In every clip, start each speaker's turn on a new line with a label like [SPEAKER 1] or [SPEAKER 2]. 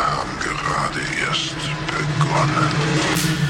[SPEAKER 1] haben gerade erst begonnen.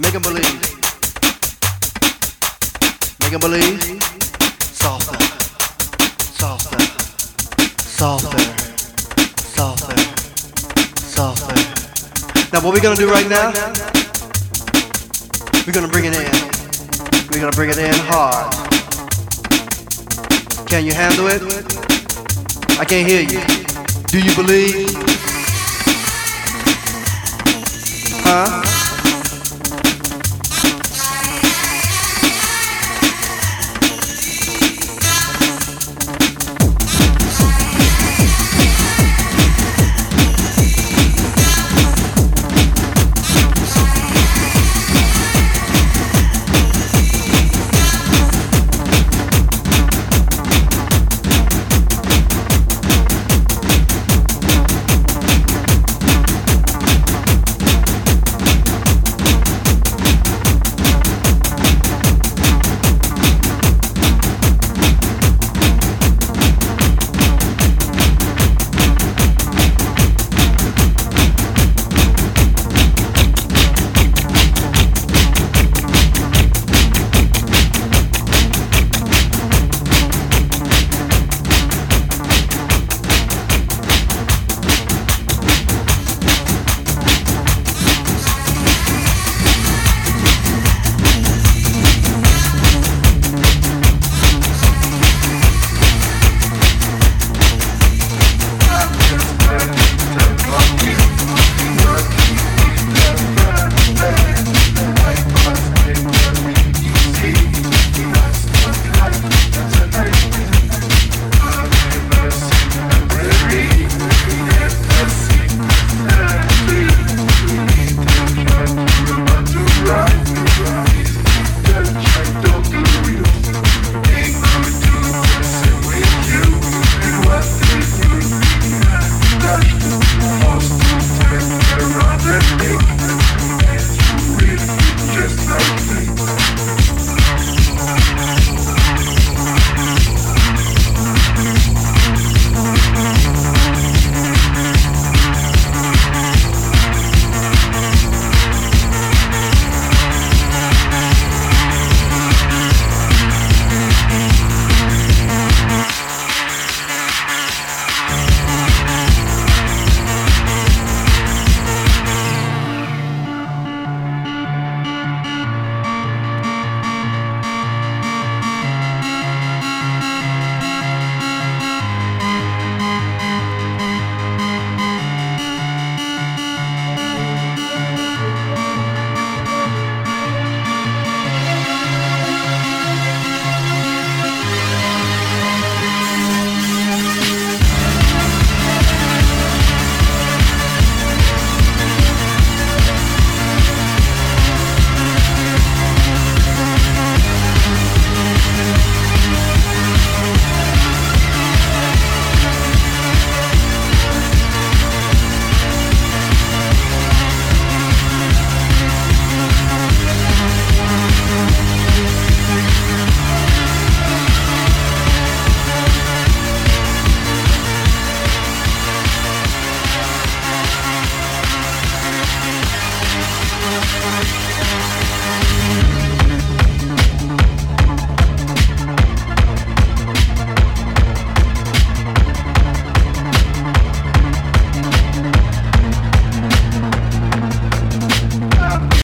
[SPEAKER 2] Make them believe. Make them believe. Softer. Softer. Softer. Softer. Softer. Now what we're gonna do right now? We're gonna bring it in. We're gonna bring it in hard. Can you handle it? I can't hear you. Do you believe? Huh?